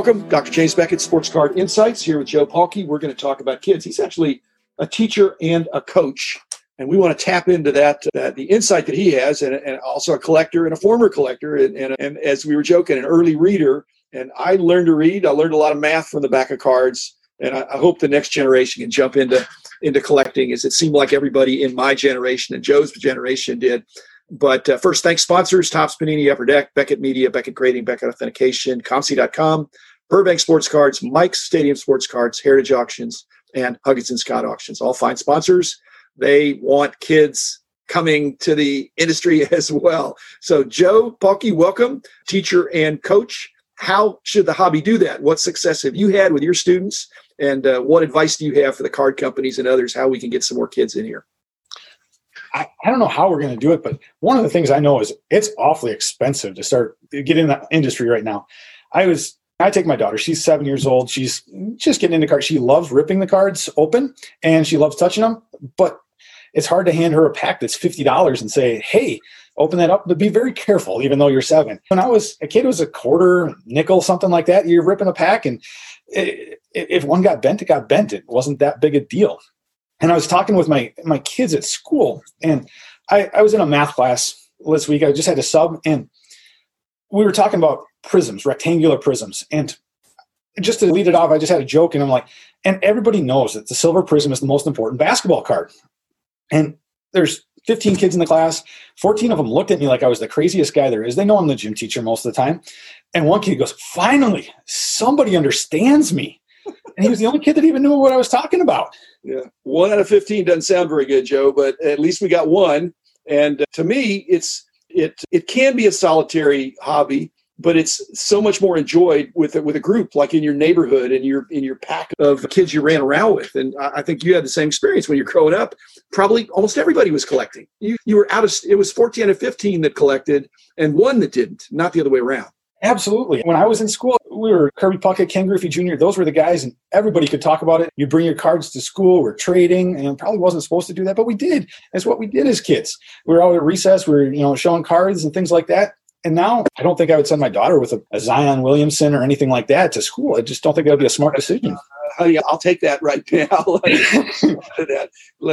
Welcome, Dr. James Beckett, Sports Card Insights, here with Joe Palkey. We're going to talk about kids. He's actually a teacher and a coach, and we want to tap into that, uh, the insight that he has, and, and, also a collector and a former collector, and, and, and as we were joking, an early reader. And I learned to read. I learned a lot of math from the back of cards, and I, I hope the next generation can jump into into collecting, as it seemed like everybody in my generation and Joe's generation did. But uh, first, thanks sponsors Topps Panini, Upper Deck, Beckett Media, Beckett Grading, Beckett Authentication, ComC.com, Burbank Sports Cards, Mike's Stadium Sports Cards, Heritage Auctions, and Huggins and Scott Auctions. All fine sponsors. They want kids coming to the industry as well. So, Joe Palkey, welcome, teacher and coach. How should the hobby do that? What success have you had with your students? And uh, what advice do you have for the card companies and others how we can get some more kids in here? I, I don't know how we're going to do it, but one of the things I know is it's awfully expensive to start get in the industry right now. I was I take my daughter. She's seven years old. She's just getting into cards. She loves ripping the cards open and she loves touching them. But it's hard to hand her a pack that's fifty dollars and say, "Hey, open that up." But be very careful, even though you're seven. When I was a kid, it was a quarter, nickel, something like that. You're ripping a pack, and if one got bent, it got bent. It wasn't that big a deal. And I was talking with my my kids at school, and I, I was in a math class last week. I just had to sub, and we were talking about prisms, rectangular prisms, and just to lead it off, I just had a joke, and I'm like, and everybody knows that the silver prism is the most important basketball card. And there's 15 kids in the class. 14 of them looked at me like I was the craziest guy there is. They know I'm the gym teacher most of the time. And one kid goes, Finally, somebody understands me. And he was the only kid that even knew what I was talking about. Yeah. One out of 15 doesn't sound very good, Joe, but at least we got one. And uh, to me, it's it it can be a solitary hobby, but it's so much more enjoyed with with a group like in your neighborhood and your in your pack of kids you ran around with. And I think you had the same experience when you're growing up. Probably almost everybody was collecting. You you were out of it was 14 out of 15 that collected and one that didn't, not the other way around. Absolutely. When I was in school, we were Kirby Puckett, Ken Griffey Jr. Those were the guys, and everybody could talk about it. You bring your cards to school. We're trading, and probably wasn't supposed to do that, but we did. That's what we did as kids. We were out at recess. We were, you know, showing cards and things like that. And now I don't think I would send my daughter with a, a Zion Williamson or anything like that to school. I just don't think that would be a smart decision. Uh, yeah, I'll take that right now.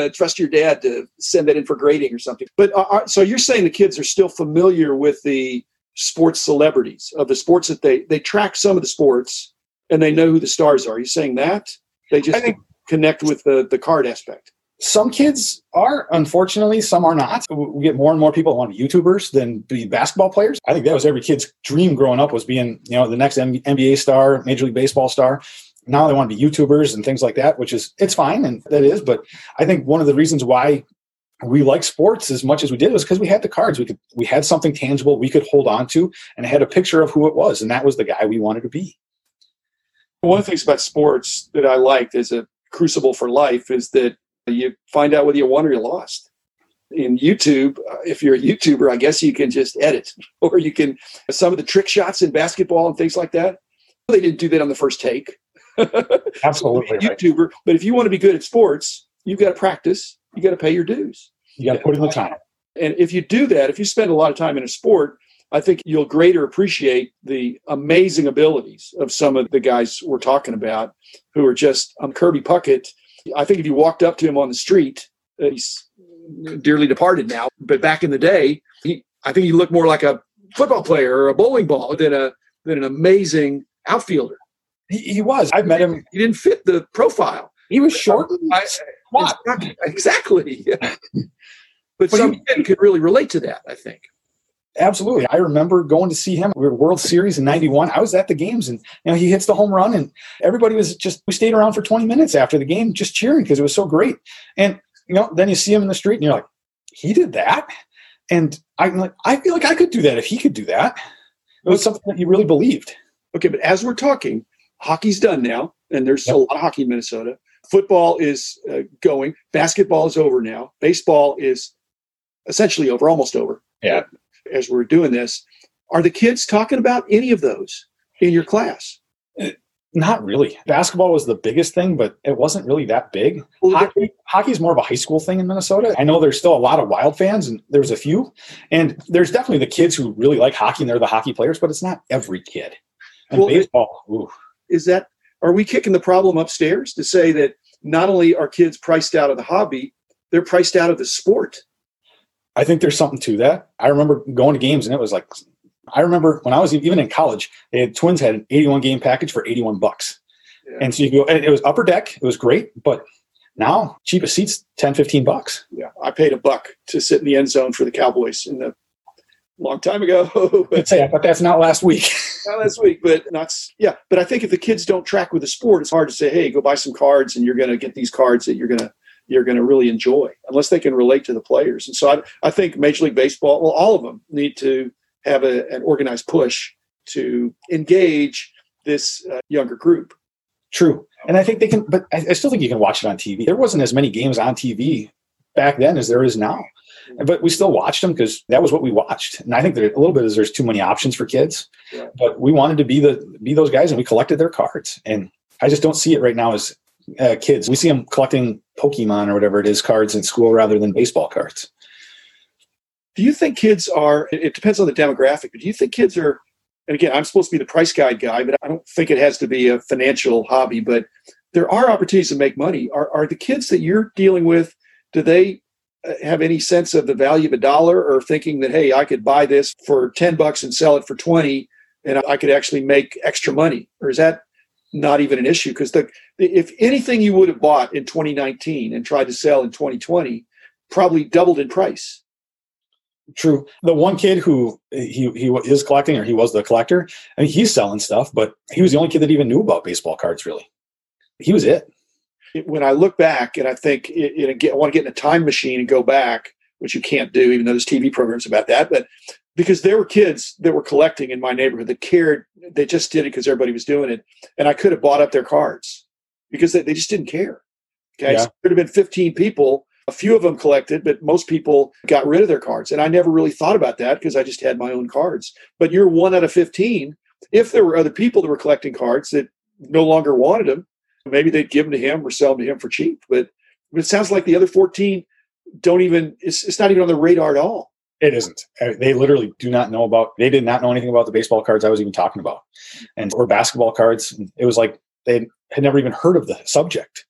Trust your dad to send that in for grading or something. But uh, uh, so you're saying the kids are still familiar with the sports celebrities of the sports that they they track some of the sports and they know who the stars are. Are you saying that they just think, connect with the the card aspect? Some kids are, unfortunately, some are not. We get more and more people want to be YouTubers than be basketball players. I think that was every kid's dream growing up was being, you know, the next NBA star, Major League Baseball star. Now they want to be YouTubers and things like that, which is it's fine and that is. But I think one of the reasons why we like sports as much as we did was because we had the cards. We could we had something tangible we could hold on to and had a picture of who it was, and that was the guy we wanted to be. One of the things about sports that I liked as a crucible for life is that you find out whether you won or you lost. In YouTube, uh, if you're a YouTuber, I guess you can just edit, or you can some of the trick shots in basketball and things like that. They didn't do that on the first take. Absolutely, YouTuber. Right. But if you want to be good at sports, you've got to practice you got to pay your dues. You got to put in the time. And if you do that, if you spend a lot of time in a sport, I think you'll greater appreciate the amazing abilities of some of the guys we're talking about who are just um, Kirby Puckett. I think if you walked up to him on the street, uh, he's dearly departed now, but back in the day, he, I think he looked more like a football player or a bowling ball than a than an amazing outfielder. He, he was. I've met him. He didn't fit the profile. He was short. I, what? Exactly. but, but some men could really relate to that, I think. Absolutely. I remember going to see him. We were World Series in 91. I was at the games and you know he hits the home run and everybody was just we stayed around for 20 minutes after the game just cheering because it was so great. And you know, then you see him in the street and you're like, he did that? And I'm like, I feel like I could do that if he could do that. It was something that you really believed. Okay, but as we're talking, hockey's done now, and there's yep. a lot of hockey in Minnesota football is uh, going. Basketball is over now. Baseball is essentially over, almost over. Yeah. As we're doing this, are the kids talking about any of those in your class? Uh, not really. Basketball was the biggest thing, but it wasn't really that big. Hockey, hockey is more of a high school thing in Minnesota. I know there's still a lot of wild fans, and there's a few. And there's definitely the kids who really like hockey and they're the hockey players, but it's not every kid. And Well, baseball, ooh, is that are we kicking the problem upstairs to say that not only are kids priced out of the hobby, they're priced out of the sport? I think there's something to that. I remember going to games and it was like, I remember when I was even in college, they had Twins had an 81 game package for 81 bucks. Yeah. And so you go, and it was upper deck. It was great. But now cheapest seats, 10, 15 bucks. Yeah, I paid a buck to sit in the end zone for the Cowboys in the long time ago. Say, but that's not last week. not last week, but not yeah. But I think if the kids don't track with the sport, it's hard to say, hey, go buy some cards, and you're going to get these cards that you're going to you're going to really enjoy, unless they can relate to the players. And so I, I think Major League Baseball, well, all of them need to have a, an organized push to engage this uh, younger group. True. And I think they can, but I, I still think you can watch it on TV. There wasn't as many games on TV back then as there is now. But we still watched them because that was what we watched. And I think that a little bit is there's too many options for kids. Right. But we wanted to be the be those guys, and we collected their cards. And I just don't see it right now as uh, kids. We see them collecting Pokemon or whatever it is cards in school rather than baseball cards. Do you think kids are? It depends on the demographic, but do you think kids are? And again, I'm supposed to be the price guide guy, but I don't think it has to be a financial hobby. But there are opportunities to make money. Are are the kids that you're dealing with? Do they uh, have any sense of the value of a dollar, or thinking that hey, I could buy this for ten bucks and sell it for twenty, and I could actually make extra money? Or is that not even an issue? Because the if anything you would have bought in 2019 and tried to sell in 2020, probably doubled in price. True. The one kid who he he is collecting, or he was the collector. I mean, he's selling stuff, but he was the only kid that even knew about baseball cards. Really, he was it. When I look back, and I think it, it, I want to get in a time machine and go back, which you can't do, even though there's TV programs about that. But because there were kids that were collecting in my neighborhood that cared, they just did it because everybody was doing it, and I could have bought up their cards because they, they just didn't care. Okay, Yeah. so there could have been 15 people. A few of them collected, but most people got rid of their cards. And I never really thought about that because I just had my own cards. But you're one out of 15. If there were other people that were collecting cards that no longer wanted them, maybe they'd give them to him or sell them to him for cheap. But, but it sounds like the other 14 don't even, it's, it's not even on the radar at all. It isn't. They literally do not know about. They did not know anything about the baseball cards I was even talking about, and or basketball cards. It was like they had never even heard of the subject,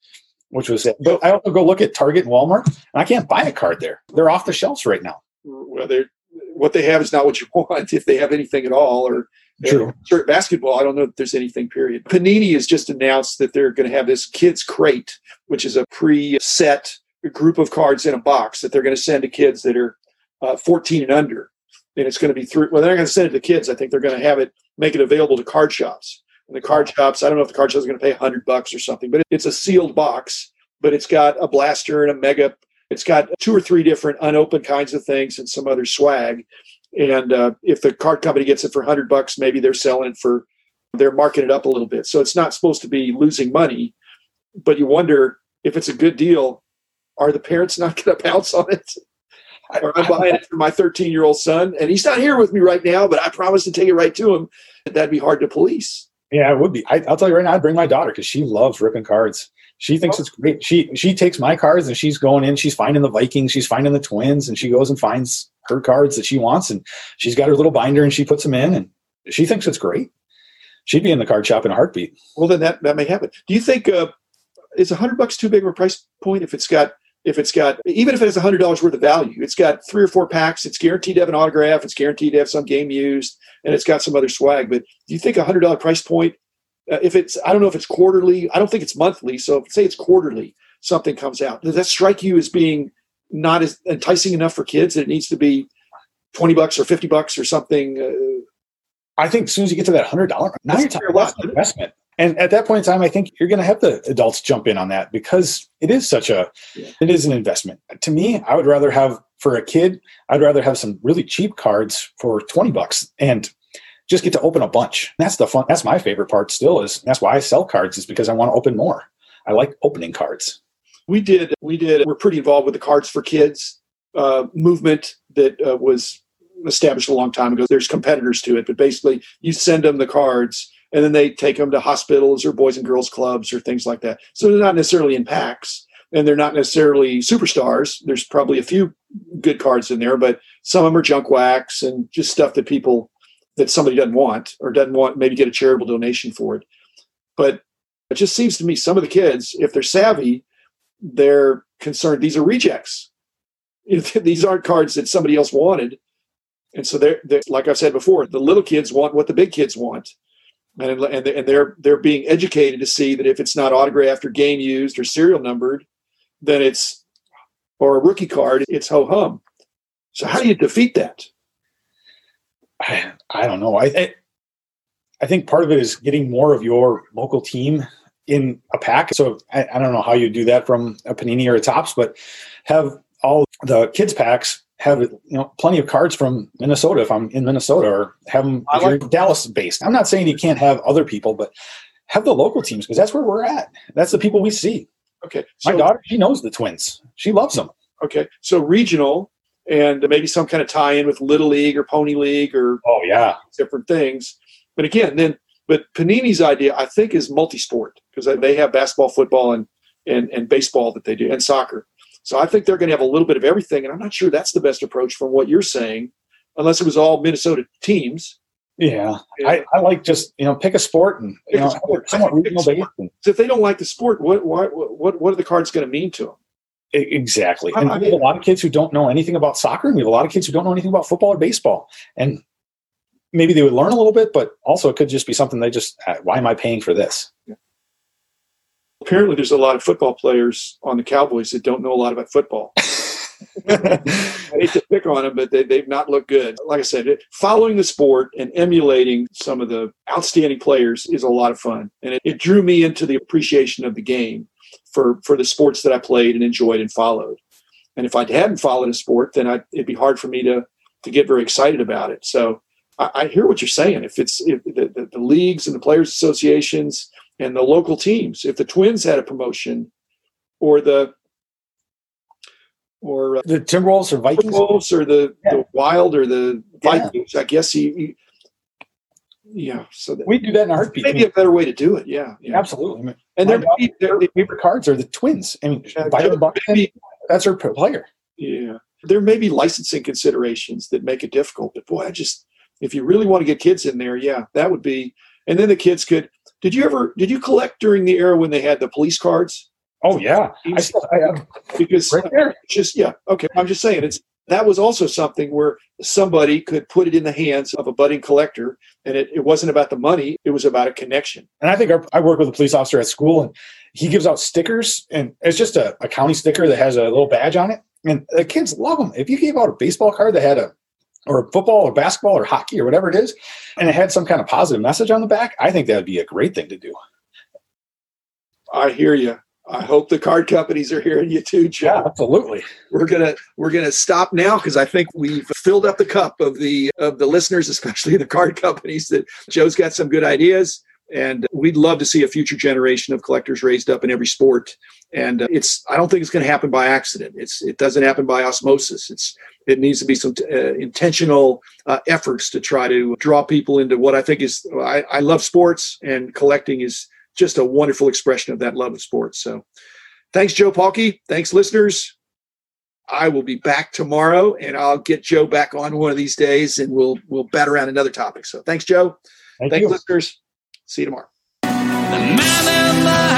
which was it. But I also go look at Target and Walmart, and I can't buy a card there. They're off the shelves right now. Whether what they have is not what you want, if they have anything at all, or True. Sure, basketball, I don't know if there's anything, period. Panini has just announced that they're going to have this kids crate, which is a pre-set group of cards in a box that they're going to send to kids that are uh, 14 and under. And it's going to be through, well, they're not going to send it to kids. I think they're going to have it, make it available to card shops. And the card shops, I don't know if the card shops are going to pay 100 bucks or something, but it's a sealed box, but it's got a blaster and a mega. It's got two or three different unopened kinds of things and some other swag. And uh, if the card company gets it for 100 bucks, maybe they're selling for, they're marking it up a little bit. So it's not supposed to be losing money, but you wonder if it's a good deal, are the parents not going to pounce on it? Or I'm buying it for my 13 year old son, and he's not here with me right now, but I promise to take it right to him. That'd be hard to police. Yeah, it would be. I, I'll tell you right now, I'd bring my daughter because she loves ripping cards. She thinks it's great. She she takes my cards and she's going in. She's finding the Vikings. She's finding the Twins, and she goes and finds her cards that she wants, and she's got her little binder and she puts them in, and she thinks it's great. She'd be in the card shop in a heartbeat. Well, then that, that may happen. Do you think uh, is 100 bucks too big of a price point if it's got if it's got even if it has $100 worth of value it's got three or four packs it's guaranteed to have an autograph it's guaranteed to have some game used and it's got some other swag but do you think a $100 price point uh, if it's i don't know if it's quarterly i don't think it's monthly so if, say it's quarterly something comes out does that strike you as being not as enticing enough for kids it needs to be 20 bucks or 50 bucks or something uh, I think as soon as you get to that hundred dollar, now That's you're talking about investment. And at that point in time, I think you're going to have the adults jump in on that because it is such a, Yeah. it is an investment. To me, I would rather have for a kid, I'd rather have some really cheap cards for twenty bucks and just get to open a bunch. That's the fun. That's my favorite part. Still is that's why I sell cards is because I want to open more. I like opening cards. We did we did we're pretty involved with the cards for kids uh, movement that uh, was established a long time ago. There's competitors to it but basically you send them the cards and then they take them to hospitals or boys and girls clubs or things like that. So they're not necessarily in packs and they're not necessarily superstars. There's probably a few good cards in there but some of them are junk wax and just stuff that people that somebody doesn't want or doesn't want maybe get a charitable donation for it. But it just seems to me some of the kids, if they're savvy, they're concerned these are rejects. these aren't cards that somebody else wanted. And so they're, they're, like I said before, the little kids want what the big kids want. And, and, they're, they're being educated to see that if it's not autographed or game used or serial numbered, then it's, or a rookie card, it's ho hum. So how do you defeat that? I, I don't know. I, I, I think part of it is getting more of your local team in a pack. So I, I, don't know how you do that from a Panini or a Topps, but have all the kids packs have you know plenty of cards from Minnesota if I'm in Minnesota, or have them if like you're Dallas based. I'm not saying you can't have other people, but have the local teams because that's where we're at. That's the people we see. Okay, so, my daughter she knows the Twins. She loves them. Okay, so regional and maybe some kind of tie-in with Little League or Pony League or oh yeah, different things. But again, then but Panini's idea I think is multi-sport because they have basketball, football, and and and baseball that they do and soccer. So I think they're going to have a little bit of everything, and I'm not sure that's the best approach from what you're saying, unless it was all Minnesota teams. Yeah, yeah. I, I like just you know pick a sport and you know somewhat regional. So if they don't like the sport, what what what what are the cards going to mean to them? Exactly. And we have a lot of kids who don't know anything about soccer, and we have a lot of kids who don't know anything about football or baseball. And maybe they would learn a little bit, but also it could just be something they just, uh, why am I paying for this? Yeah. Apparently, there's a lot of football players on the Cowboys that don't know a lot about football. I hate to pick on them, but they, they've not looked good. Like I said, it, following the sport and emulating some of the outstanding players is a lot of fun. And it, it drew me into the appreciation of the game for for the sports that I played and enjoyed and followed. And if I hadn't followed a sport, then I'd, it'd be hard for me to to get very excited about it. So I, I hear what you're saying. If it's if the, the, the, leagues and the players associations and the local teams, if the Twins had a promotion, or the or uh, the Timberwolves or Vikings, Timberwolves or the, yeah. the Wild or the Vikings, yeah. I guess he, yeah, so that, we do that in a heartbeat. Maybe a better way to do it. Yeah, yeah. absolutely. And their favorite cards are the Twins. I mean, by the Bucks, that's our player. Yeah, there may be licensing considerations that make it difficult, but boy, I just if you really want to get kids in there, yeah, that would be. And then the kids could. Did you ever? Did you collect during the era when they had the police cards? Oh yeah, I still I have because right there. Just yeah, okay. I'm just saying it's that was also something where somebody could put it in the hands of a budding collector and it, it wasn't about the money it was about a connection and i think our, i work with a police officer at school and he gives out stickers and it's just a, a county sticker that has a little badge on it and the kids love them if you gave out a baseball card that had a or football or basketball or hockey or whatever it is and it had some kind of positive message on the back i think that would be a great thing to do i hear you I hope the card companies are hearing you too, Joe. Yeah, absolutely. We're gonna we're gonna stop now because I think we've filled up the cup of the of the listeners, especially the card companies. That Joe's got some good ideas, and we'd love to see a future generation of collectors raised up in every sport. And uh, it's I don't think it's going to happen by accident. It's it doesn't happen by osmosis. It's it needs to be some uh, intentional uh, efforts to try to draw people into what I think is I, I love sports and collecting is just a wonderful expression of that love of sports. So thanks, Joe Palkey. Thanks, listeners. I will be back tomorrow and I'll get Joe back on one of these days and we'll we'll bat around another topic. So thanks, Joe. Thank thanks, you. listeners. See you tomorrow the man in the